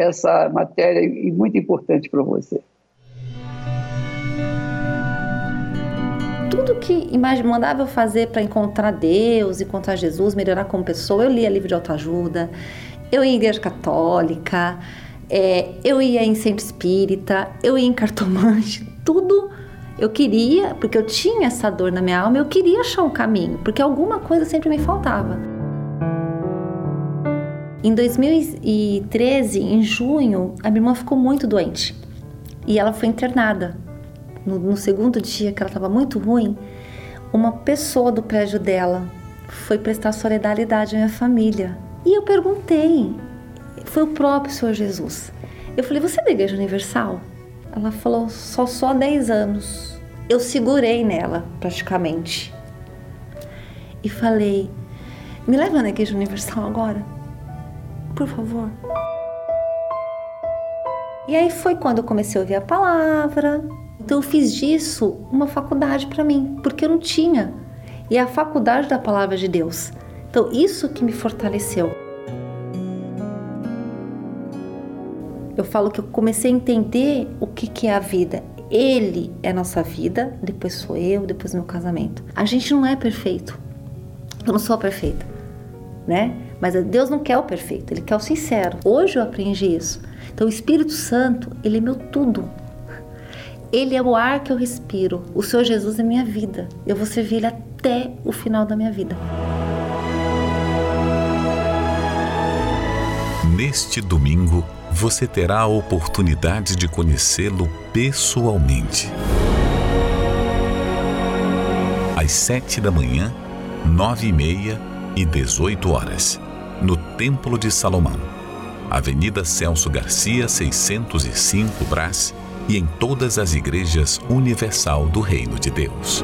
essa matéria e muito importante para você. tudo que mandava eu fazer para encontrar Deus, encontrar Jesus, melhorar como pessoa, eu lia livro de autoajuda, eu ia em igreja católica, é, eu ia em centro espírita, eu ia em cartomante, tudo eu queria, porque eu tinha essa dor na minha alma, eu queria achar um caminho, porque alguma coisa sempre me faltava. Em 2013, em junho, a minha irmã ficou muito doente e ela foi internada no, no segundo dia que ela estava muito ruim, uma pessoa do prédio dela foi prestar solidariedade à minha família. E eu perguntei, foi o próprio Senhor Jesus. Eu falei, você é da Igreja Universal? Ela falou: só só 10 anos. Eu segurei nela, praticamente. E falei: me leva na Igreja Universal agora, por favor. E aí foi quando eu comecei a ouvir a palavra. Então eu fiz disso uma faculdade para mim, porque eu não tinha. E é a faculdade da palavra de Deus. Então isso que me fortaleceu. Eu falo que eu comecei a entender o que, que é a vida. Ele é a nossa vida, depois sou eu, depois meu casamento. A gente não é perfeito. Eu não sou perfeita, né? Mas Deus não quer o perfeito, Ele quer o sincero. Hoje eu aprendi isso. Então o Espírito Santo, Ele é meu tudo. Ele é o ar que eu respiro. O Senhor Jesus é minha vida. Eu vou servir Ele até o final da minha vida. Neste domingo, você terá a oportunidade de conhecê-lo pessoalmente. Às sete da manhã, nove e meia e dezoito horas, no Templo de Salomão, Avenida Celso Garcia, 605 Brás, e em todas as igrejas universal do Reino de Deus.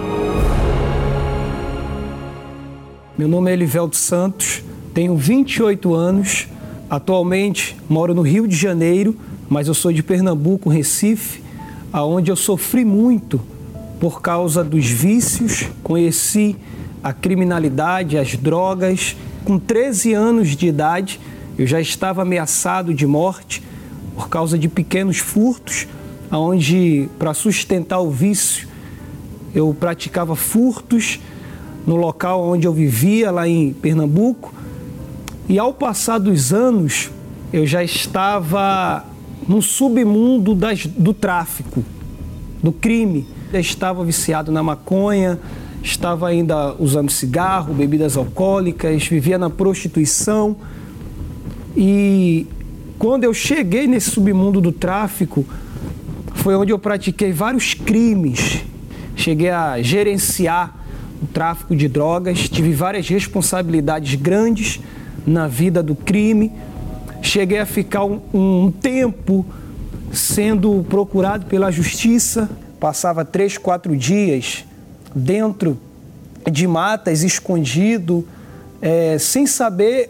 Meu nome é Elivelto Santos, tenho 28 anos Atualmente moro no Rio de Janeiro, mas eu sou de Pernambuco, Recife, aonde eu sofri muito por causa dos vícios, conheci a criminalidade, as drogas. Com 13 anos de idade, eu já estava ameaçado de morte por causa de pequenos furtos, aonde para sustentar o vício eu praticava furtos no local onde eu vivia lá em Pernambuco e ao passar dos anos, eu já estava no submundo das, do tráfico, do crime. Eu estava viciado na maconha, estava ainda usando cigarro, bebidas alcoólicas, vivia na prostituição. E quando eu cheguei nesse submundo do tráfico, foi onde eu pratiquei vários crimes. Cheguei a gerenciar o tráfico de drogas, tive várias responsabilidades grandes na vida do crime. Cheguei a ficar um, um tempo sendo procurado pela justiça. Passava três, quatro dias dentro de matas, escondido, é, sem saber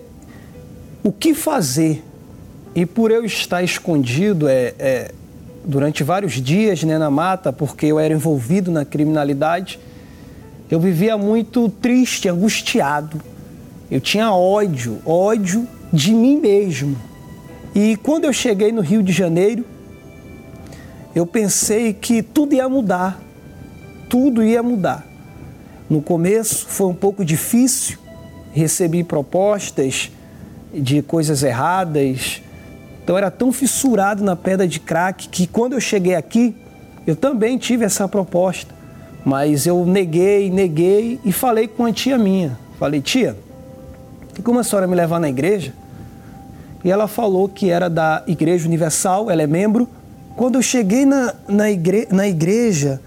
o que fazer. E por eu estar escondido é, é, durante vários dias né, na mata, porque eu era envolvido na criminalidade, eu vivia muito triste, angustiado. Eu tinha ódio, ódio de mim mesmo. E quando eu cheguei no Rio de Janeiro, eu pensei que tudo ia mudar. Tudo ia mudar. No começo foi um pouco difícil, recebi propostas de coisas erradas. Então era tão fissurado na pedra de crack que quando eu cheguei aqui, eu também tive essa proposta. Mas eu neguei, neguei e falei com a tia minha. Falei, tia, e como a senhora me levar na igreja, e ela falou que era da Igreja Universal, ela é membro. Quando eu cheguei na, na, igre, na igreja,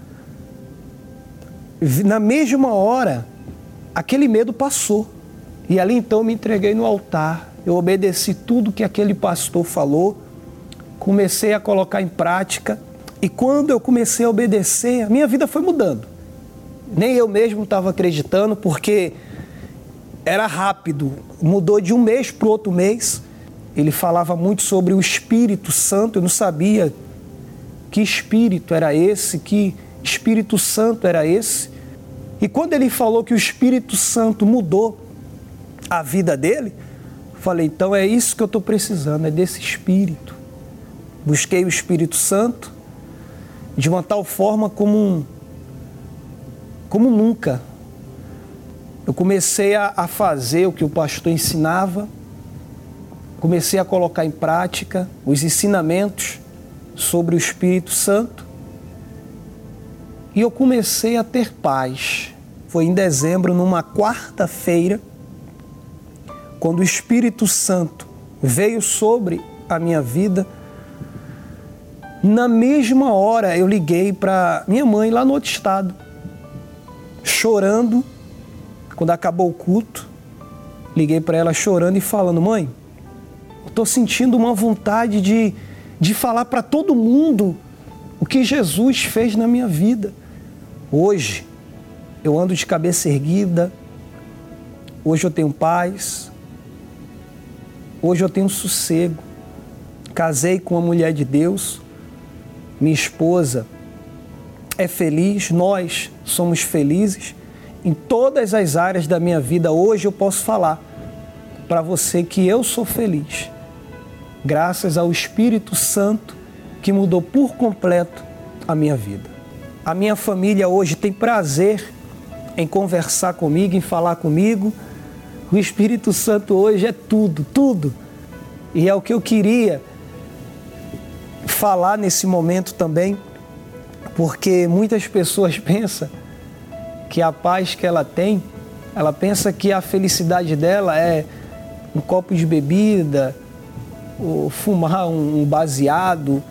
na mesma hora, aquele medo passou. E ali então me entreguei no altar. Eu obedeci tudo que aquele pastor falou, comecei a colocar em prática. E quando eu comecei a obedecer, a minha vida foi mudando. Nem eu mesmo estava acreditando, porque era rápido, mudou de um mês para o outro mês. Ele falava muito sobre o Espírito Santo, eu não sabia que espírito era esse, que Espírito Santo era esse. E quando ele falou que o Espírito Santo mudou a vida dele, falei, então é isso que eu estou precisando, é desse Espírito. Busquei o Espírito Santo de uma tal forma como, como nunca eu comecei a, a fazer o que o pastor ensinava, comecei a colocar em prática os ensinamentos sobre o Espírito Santo e eu comecei a ter paz. Foi em dezembro, numa quarta-feira, quando o Espírito Santo veio sobre a minha vida. Na mesma hora eu liguei para minha mãe lá no outro estado, chorando quando acabou o culto, liguei para ela chorando e falando: Mãe, eu estou sentindo uma vontade de, de falar para todo mundo o que Jesus fez na minha vida. Hoje, eu ando de cabeça erguida, hoje eu tenho paz, hoje eu tenho sossego. Casei com uma mulher de Deus, minha esposa é feliz, nós somos felizes em todas as áreas da minha vida. Hoje eu posso falar para você que eu sou feliz, graças ao Espírito Santo que mudou por completo a minha vida. A minha família hoje tem prazer em conversar comigo, em falar comigo. O Espírito Santo hoje é tudo, tudo. E é o que eu queria falar nesse momento também, porque muitas pessoas pensam que a paz que ela tem, ela pensa que a felicidade dela é um copo de bebida, ou fumar um baseado,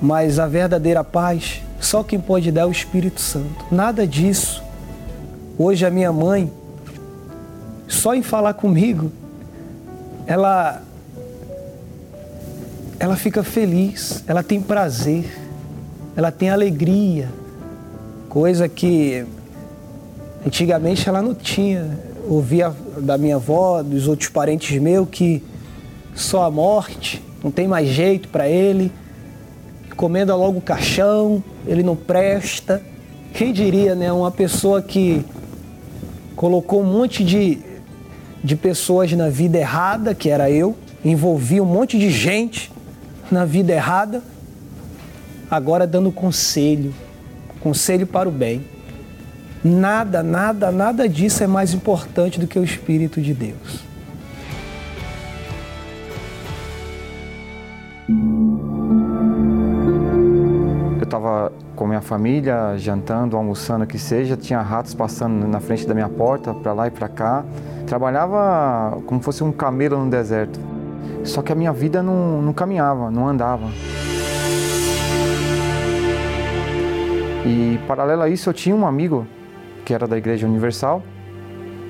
mas a verdadeira paz só quem pode dar é o Espírito Santo. Nada disso. Hoje a minha mãe, só em falar comigo, ela ela fica feliz, ela tem prazer, ela tem alegria, coisa que antigamente ela não tinha. Ouvia da minha avó, dos outros parentes meus que só a morte, não tem mais jeito para ele, comenda logo o caixão, ele não presta. Quem diria, né? Uma pessoa que colocou um monte de, de pessoas na vida errada, que era eu, envolvia um monte de gente na vida errada, agora dando conselho, conselho para o bem. Nada, nada, nada disso é mais importante do que o Espírito de Deus. Estava com minha família, jantando, almoçando, o que seja, tinha ratos passando na frente da minha porta, para lá e para cá. Trabalhava como fosse um camelo no deserto. Só que a minha vida não, não caminhava, não andava. E paralelo a isso, eu tinha um amigo que era da Igreja Universal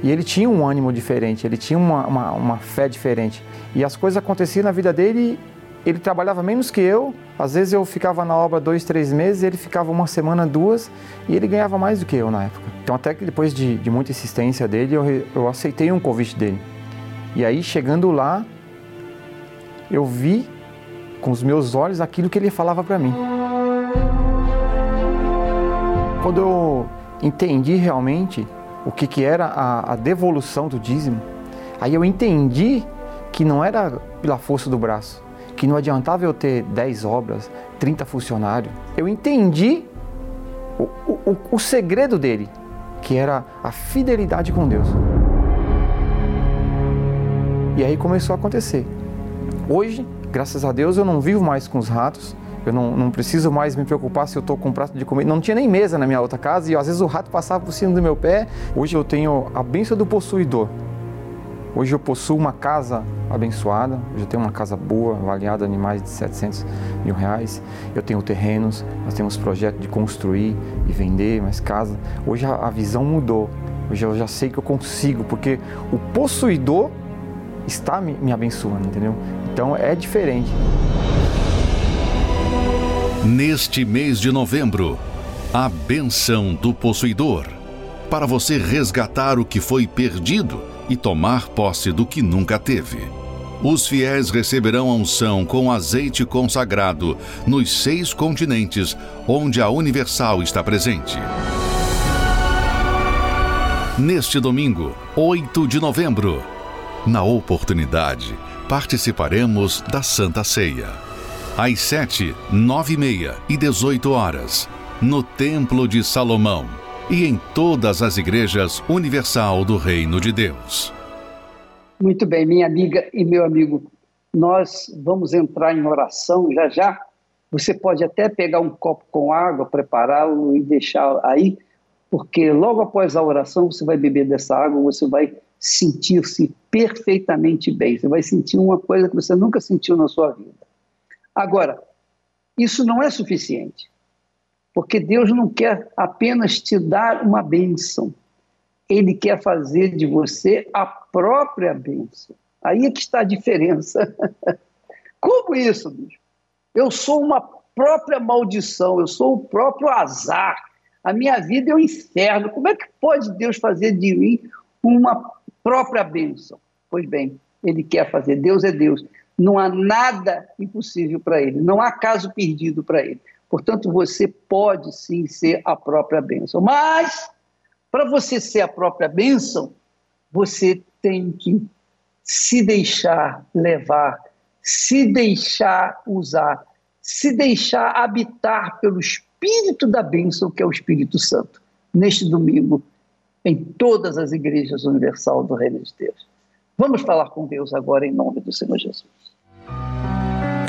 e ele tinha um ânimo diferente, ele tinha uma, uma, uma fé diferente. E as coisas aconteciam na vida dele, ele trabalhava menos que eu. Às vezes eu ficava na obra dois, três meses, ele ficava uma semana, duas, e ele ganhava mais do que eu na época. Então, até que depois de, de muita insistência dele, eu, eu aceitei um convite dele. E aí, chegando lá, eu vi com os meus olhos aquilo que ele falava para mim. Quando eu entendi realmente o que, que era a, a devolução do dízimo, aí eu entendi que não era pela força do braço, que não adiantava eu ter 10 obras, 30 funcionários. Eu entendi o, o, o segredo dele, que era a fidelidade com Deus. E aí começou a acontecer. Hoje, graças a Deus, eu não vivo mais com os ratos. Eu não, não preciso mais me preocupar se eu estou com um prato de comida. Não tinha nem mesa na minha outra casa e às vezes o rato passava por cima do meu pé. Hoje eu tenho a bênção do possuidor. Hoje eu possuo uma casa abençoada, eu tenho uma casa boa, avaliada em mais de 700 mil reais. Eu tenho terrenos, nós temos projeto de construir e vender mais casa. Hoje a, a visão mudou. Hoje eu já sei que eu consigo, porque o possuidor está me, me abençoando, entendeu? Então é diferente. Neste mês de novembro, a benção do possuidor. Para você resgatar o que foi perdido e tomar posse do que nunca teve. Os fiéis receberão a unção com azeite consagrado nos seis continentes onde a Universal está presente. Neste domingo, 8 de novembro, na oportunidade, participaremos da Santa Ceia. Às 7, 9 e meia e 18 horas, no Templo de Salomão e em todas as igrejas universal do Reino de Deus. Muito bem, minha amiga e meu amigo, nós vamos entrar em oração já já. Você pode até pegar um copo com água, prepará-lo e deixar aí, porque logo após a oração você vai beber dessa água, você vai sentir-se perfeitamente bem. Você vai sentir uma coisa que você nunca sentiu na sua vida. Agora, isso não é suficiente, porque Deus não quer apenas te dar uma bênção, Ele quer fazer de você a própria bênção. Aí é que está a diferença. Como isso, bicho? Eu sou uma própria maldição, eu sou o próprio azar. A minha vida é um inferno. Como é que pode Deus fazer de mim uma própria bênção? Pois bem, Ele quer fazer. Deus é Deus. Não há nada impossível para Ele. Não há caso perdido para Ele. Portanto, você pode sim ser a própria bênção. Mas, para você ser a própria bênção, você tem que se deixar levar, se deixar usar, se deixar habitar pelo Espírito da bênção, que é o Espírito Santo, neste domingo, em todas as igrejas universal do Reino de Deus. Vamos falar com Deus agora em nome do Senhor Jesus.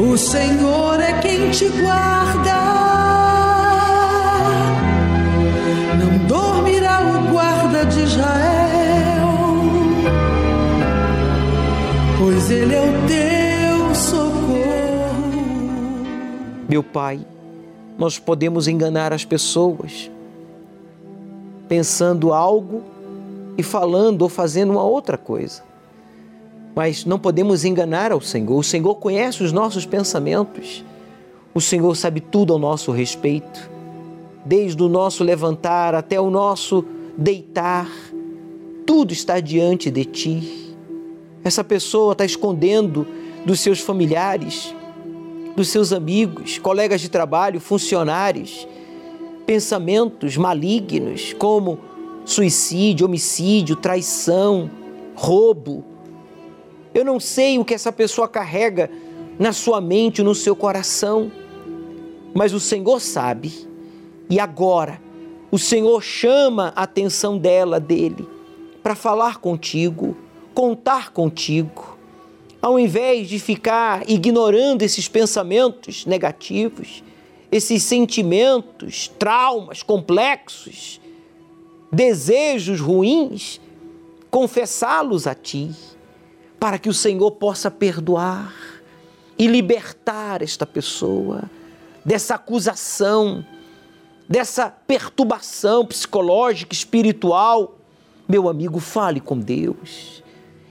o Senhor é quem te guarda. Não dormirá o guarda de Israel, pois ele é o teu socorro. Meu Pai, nós podemos enganar as pessoas pensando algo e falando ou fazendo uma outra coisa mas não podemos enganar ao Senhor. O Senhor conhece os nossos pensamentos. O Senhor sabe tudo ao nosso respeito, desde o nosso levantar até o nosso deitar. Tudo está diante de ti. Essa pessoa está escondendo dos seus familiares, dos seus amigos, colegas de trabalho, funcionários, pensamentos malignos como suicídio, homicídio, traição, roubo, eu não sei o que essa pessoa carrega na sua mente, no seu coração, mas o Senhor sabe. E agora, o Senhor chama a atenção dela, dele, para falar contigo, contar contigo. Ao invés de ficar ignorando esses pensamentos negativos, esses sentimentos, traumas complexos, desejos ruins, confessá-los a ti para que o Senhor possa perdoar e libertar esta pessoa dessa acusação, dessa perturbação psicológica, espiritual. Meu amigo, fale com Deus.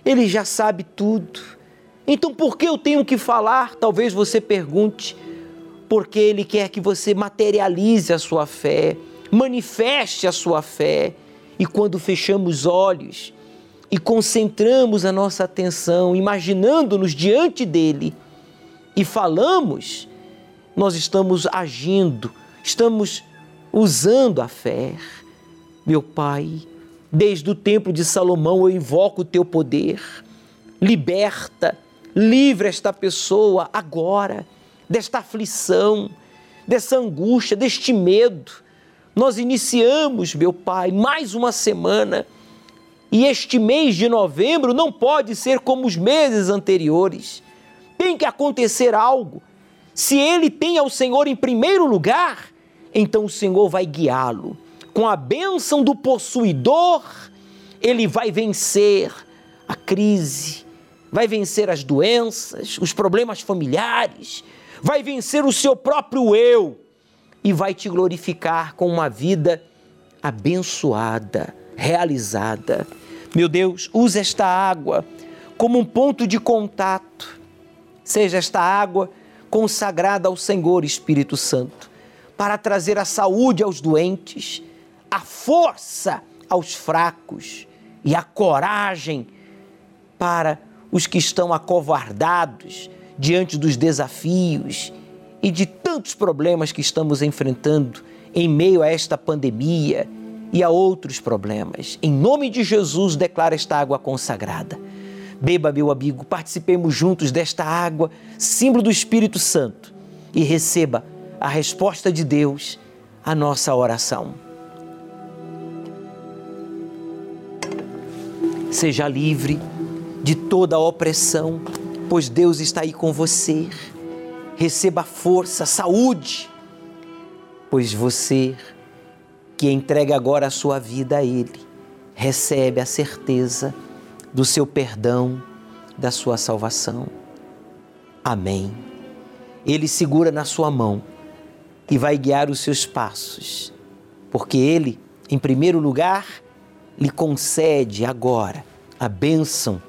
Ele já sabe tudo. Então por que eu tenho que falar? Talvez você pergunte. Porque Ele quer que você materialize a sua fé, manifeste a sua fé. E quando fechamos os olhos, e concentramos a nossa atenção, imaginando-nos diante dele e falamos, nós estamos agindo, estamos usando a fé. Meu Pai, desde o tempo de Salomão eu invoco o teu poder. Liberta, livra esta pessoa agora desta aflição, dessa angústia, deste medo. Nós iniciamos, meu Pai, mais uma semana e este mês de novembro não pode ser como os meses anteriores. Tem que acontecer algo. Se ele tem ao Senhor em primeiro lugar, então o Senhor vai guiá-lo. Com a bênção do possuidor, ele vai vencer a crise, vai vencer as doenças, os problemas familiares, vai vencer o seu próprio eu e vai te glorificar com uma vida abençoada, realizada. Meu Deus, use esta água como um ponto de contato. Seja esta água consagrada ao Senhor Espírito Santo, para trazer a saúde aos doentes, a força aos fracos e a coragem para os que estão acovardados diante dos desafios e de tantos problemas que estamos enfrentando em meio a esta pandemia e a outros problemas. Em nome de Jesus, declara esta água consagrada. Beba, meu amigo, participemos juntos desta água, símbolo do Espírito Santo, e receba a resposta de Deus à nossa oração. Seja livre de toda a opressão, pois Deus está aí com você. receba força, saúde, pois você que entrega agora a sua vida a Ele, recebe a certeza do seu perdão, da sua salvação. Amém. Ele segura na sua mão e vai guiar os seus passos, porque Ele, em primeiro lugar, lhe concede agora a bênção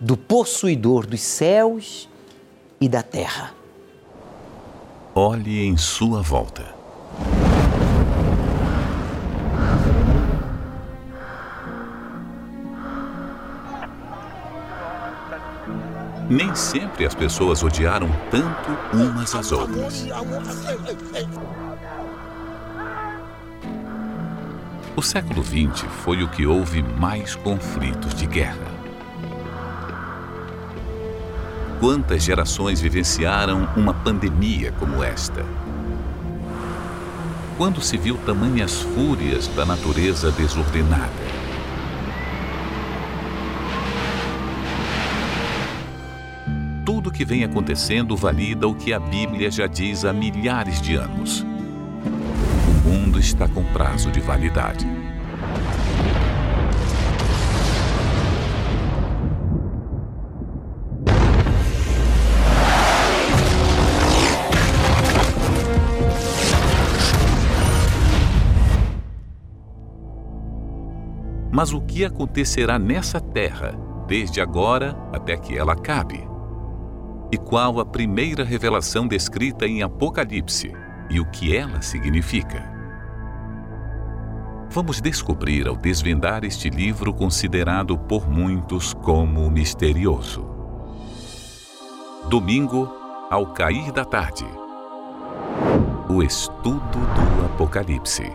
do possuidor dos céus e da terra. Olhe em sua volta. Nem sempre as pessoas odiaram tanto umas às outras. O século XX foi o que houve mais conflitos de guerra. Quantas gerações vivenciaram uma pandemia como esta? Quando se viu tamanhas fúrias da natureza desordenada? O que vem acontecendo valida o que a Bíblia já diz há milhares de anos. O mundo está com prazo de validade. Mas o que acontecerá nessa terra, desde agora até que ela acabe? E qual a primeira revelação descrita em Apocalipse e o que ela significa? Vamos descobrir ao desvendar este livro considerado por muitos como misterioso. Domingo, ao cair da tarde. O estudo do Apocalipse.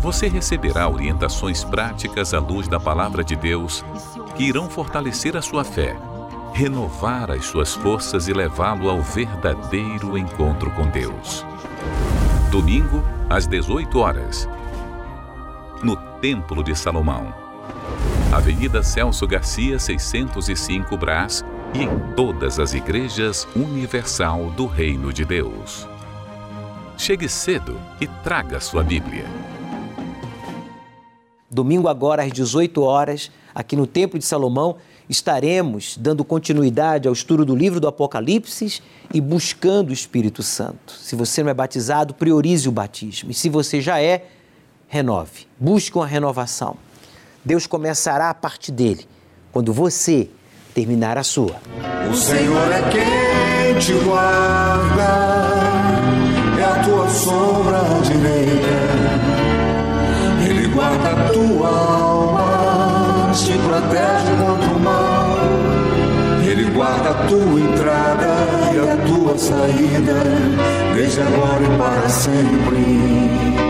Você receberá orientações práticas à luz da palavra de Deus que irão fortalecer a sua fé, renovar as suas forças e levá-lo ao verdadeiro encontro com Deus. Domingo, às 18 horas, no Templo de Salomão. Avenida Celso Garcia, 605 Brás e em todas as igrejas universal do Reino de Deus. Chegue cedo e traga sua Bíblia. Domingo agora às 18 horas, aqui no Templo de Salomão, estaremos dando continuidade ao estudo do livro do Apocalipse e buscando o Espírito Santo. Se você não é batizado, priorize o batismo. E se você já é, renove. Busque uma renovação. Deus começará a parte dele quando você terminar a sua. O Senhor é quem te guarda, é a tua sombra direita. Ele guarda a tua alma, te protege contra o mal. Ele guarda a tua entrada e a tua saída, desde agora e para sempre.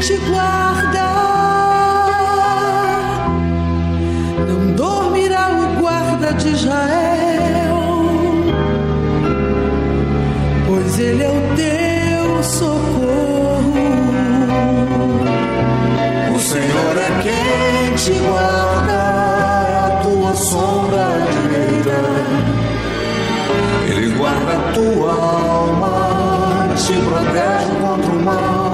te guarda. Não dormirá o guarda de Israel, pois ele é o teu socorro. O Senhor é quem te guarda, é a tua sombra direita. Ele guarda a tua alma, te protege contra o mal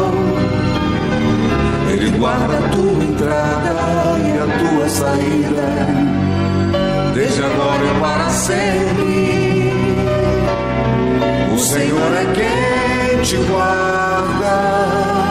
guarda a tua entrada e a tua saída, desde agora e para sempre. O Senhor é quem te guarda.